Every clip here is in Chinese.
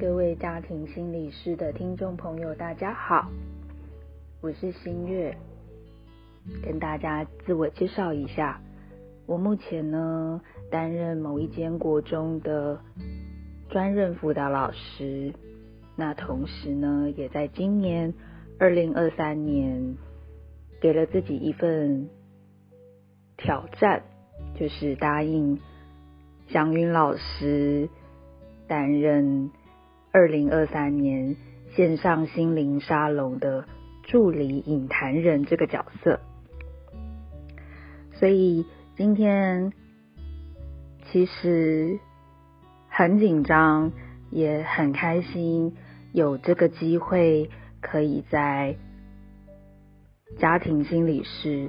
各位家庭心理师的听众朋友，大家好，我是新月，跟大家自我介绍一下，我目前呢担任某一间国中的专任辅导老师，那同时呢也在今年二零二三年给了自己一份挑战，就是答应祥云老师担任。二零二三年线上心灵沙龙的助理引谈人这个角色，所以今天其实很紧张，也很开心，有这个机会可以在家庭心理师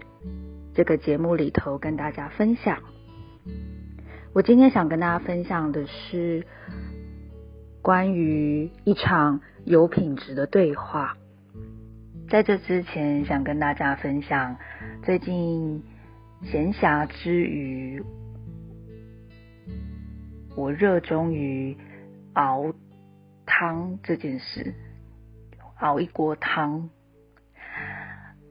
这个节目里头跟大家分享。我今天想跟大家分享的是。关于一场有品质的对话，在这之前，想跟大家分享最近闲暇之余，我热衷于熬汤这件事，熬一锅汤。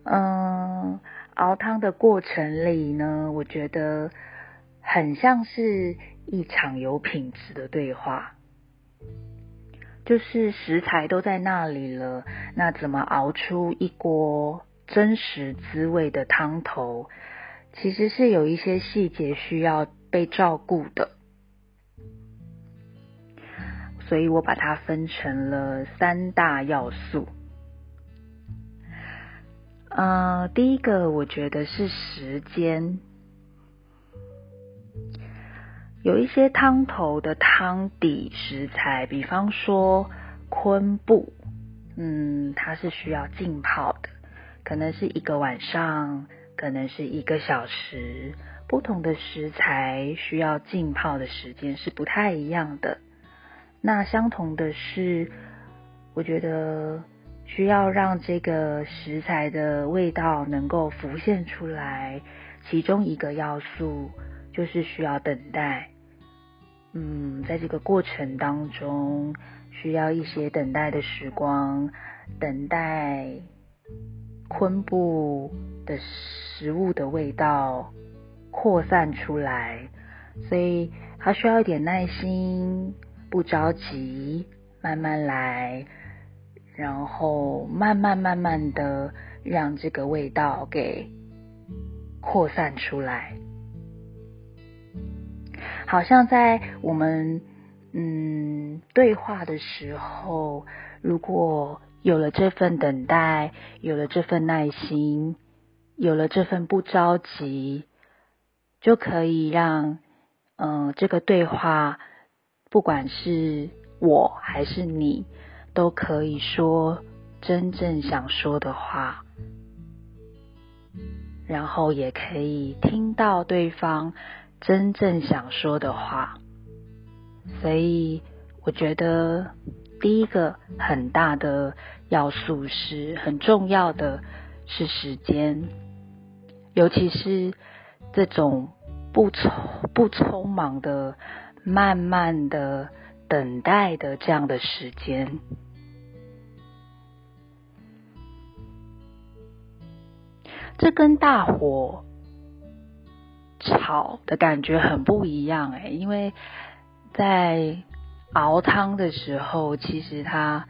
嗯，熬汤的过程里呢，我觉得很像是一场有品质的对话。就是食材都在那里了，那怎么熬出一锅真实滋味的汤头？其实是有一些细节需要被照顾的，所以我把它分成了三大要素。呃，第一个我觉得是时间。有一些汤头的汤底食材，比方说昆布，嗯，它是需要浸泡的，可能是一个晚上，可能是一个小时，不同的食材需要浸泡的时间是不太一样的。那相同的是，我觉得需要让这个食材的味道能够浮现出来，其中一个要素。就是需要等待，嗯，在这个过程当中，需要一些等待的时光，等待昆布的食物的味道扩散出来，所以它需要一点耐心，不着急，慢慢来，然后慢慢慢慢的让这个味道给扩散出来。好像在我们嗯对话的时候，如果有了这份等待，有了这份耐心，有了这份不着急，就可以让嗯这个对话，不管是我还是你，都可以说真正想说的话，然后也可以听到对方。真正想说的话，所以我觉得第一个很大的要素是很重要的，是时间，尤其是这种不匆不匆忙的、慢慢的等待的这样的时间，这跟大火。炒的感觉很不一样哎，因为在熬汤的时候，其实它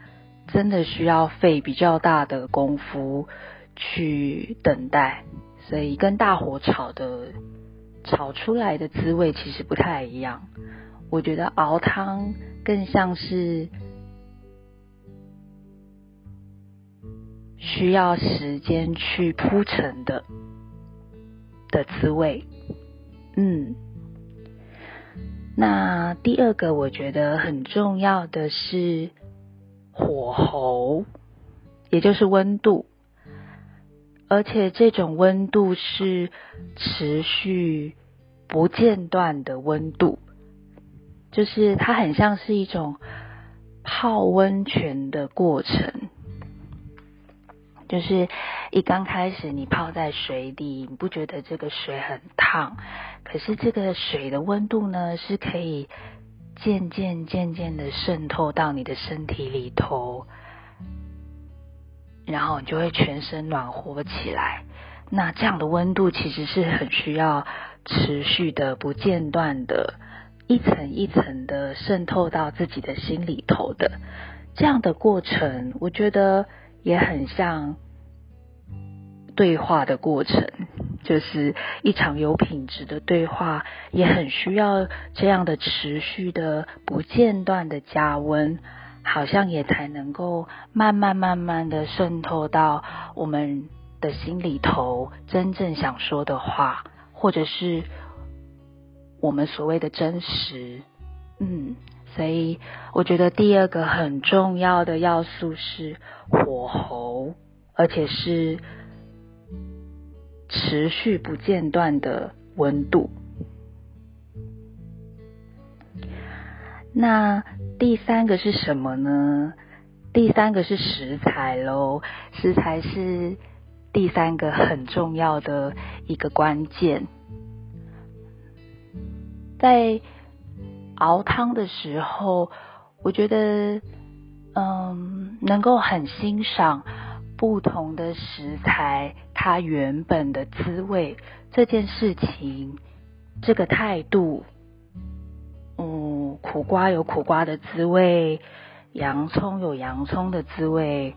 真的需要费比较大的功夫去等待，所以跟大火炒的炒出来的滋味其实不太一样。我觉得熬汤更像是需要时间去铺陈的的滋味。嗯，那第二个我觉得很重要的是火候，也就是温度，而且这种温度是持续不间断的温度，就是它很像是一种泡温泉的过程。就是一刚开始你泡在水里，你不觉得这个水很烫，可是这个水的温度呢是可以渐渐渐渐的渗透到你的身体里头，然后你就会全身暖和起来。那这样的温度其实是很需要持续的、不间断的，一层一层的渗透到自己的心里头的。这样的过程，我觉得也很像对话的过程。就是一场有品质的对话，也很需要这样的持续的、不间断的加温，好像也才能够慢慢慢慢的渗透到我们的心里头，真正想说的话，或者是我们所谓的真实。嗯，所以我觉得第二个很重要的要素是火候，而且是。持续不间断的温度。那第三个是什么呢？第三个是食材喽。食材是第三个很重要的一个关键。在熬汤的时候，我觉得，嗯，能够很欣赏。不同的食材，它原本的滋味，这件事情，这个态度，嗯，苦瓜有苦瓜的滋味，洋葱有洋葱的滋味，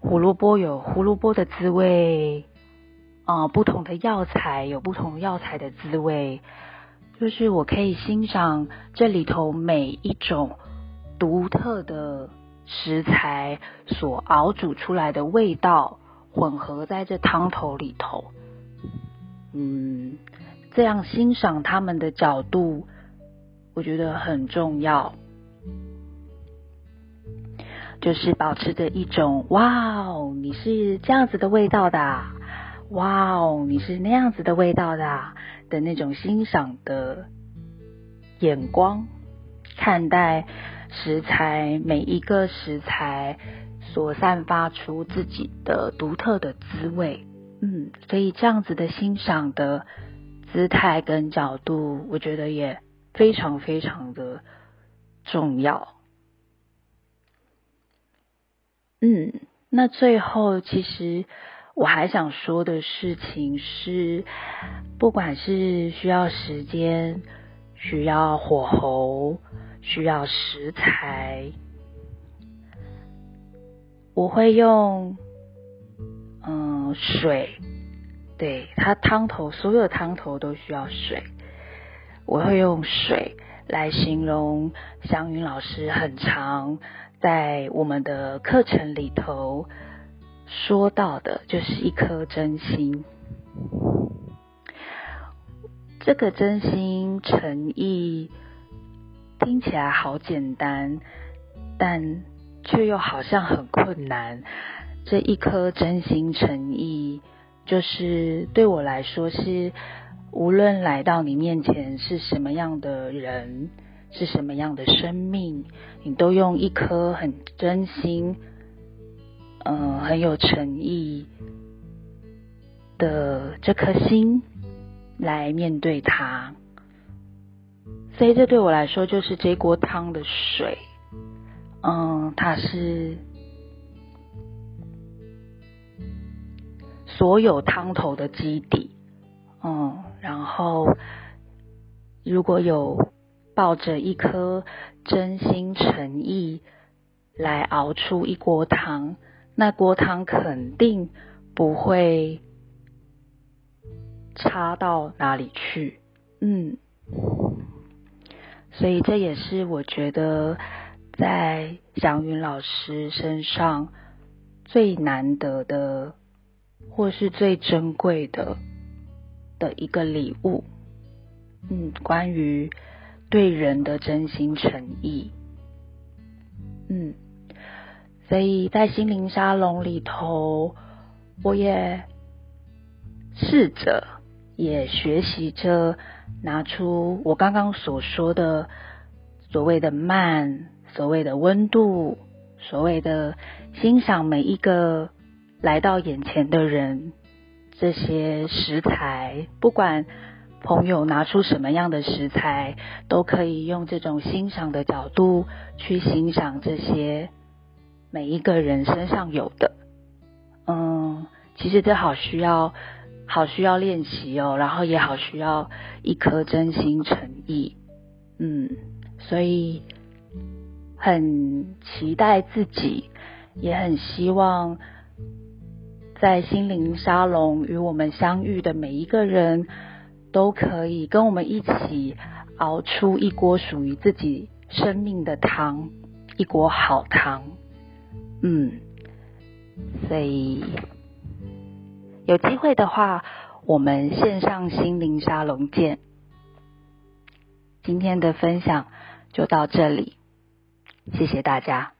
胡萝卜有胡萝卜的滋味，啊，不同的药材有不同药材的滋味，就是我可以欣赏这里头每一种独特的。食材所熬煮出来的味道混合在这汤头里头，嗯，这样欣赏他们的角度，我觉得很重要。就是保持着一种“哇哦，你是这样子的味道的，哇哦，你是那样子的味道的”的那种欣赏的眼光看待。食材每一个食材所散发出自己的独特的滋味，嗯，所以这样子的欣赏的姿态跟角度，我觉得也非常非常的重要。嗯，那最后其实我还想说的事情是，不管是需要时间，需要火候。需要食材，我会用嗯水，对它汤头所有的汤头都需要水，我会用水来形容。祥云老师很常在我们的课程里头说到的，就是一颗真心。这个真心诚意。听起来好简单，但却又好像很困难。这一颗真心诚意，就是对我来说是，无论来到你面前是什么样的人，是什么样的生命，你都用一颗很真心，嗯，很有诚意的这颗心来面对他。所以这对我来说就是这锅汤的水，嗯，它是所有汤头的基底，嗯，然后如果有抱着一颗真心诚意来熬出一锅汤，那锅汤肯定不会差到哪里去，嗯。所以这也是我觉得在祥云老师身上最难得的，或是最珍贵的的一个礼物。嗯，关于对人的真心诚意。嗯，所以在心灵沙龙里头，我也试着也学习着。拿出我刚刚所说的所谓的慢，所谓的温度，所谓的欣赏每一个来到眼前的人，这些食材，不管朋友拿出什么样的食材，都可以用这种欣赏的角度去欣赏这些每一个人身上有的。嗯，其实这好需要，好需要练习哦，然后也好需要一颗真心诚意。嗯，所以很期待自己，也很希望在心灵沙龙与我们相遇的每一个人。都可以跟我们一起熬出一锅属于自己生命的汤，一锅好汤。嗯，所以有机会的话，我们线上心灵沙龙见。今天的分享就到这里，谢谢大家。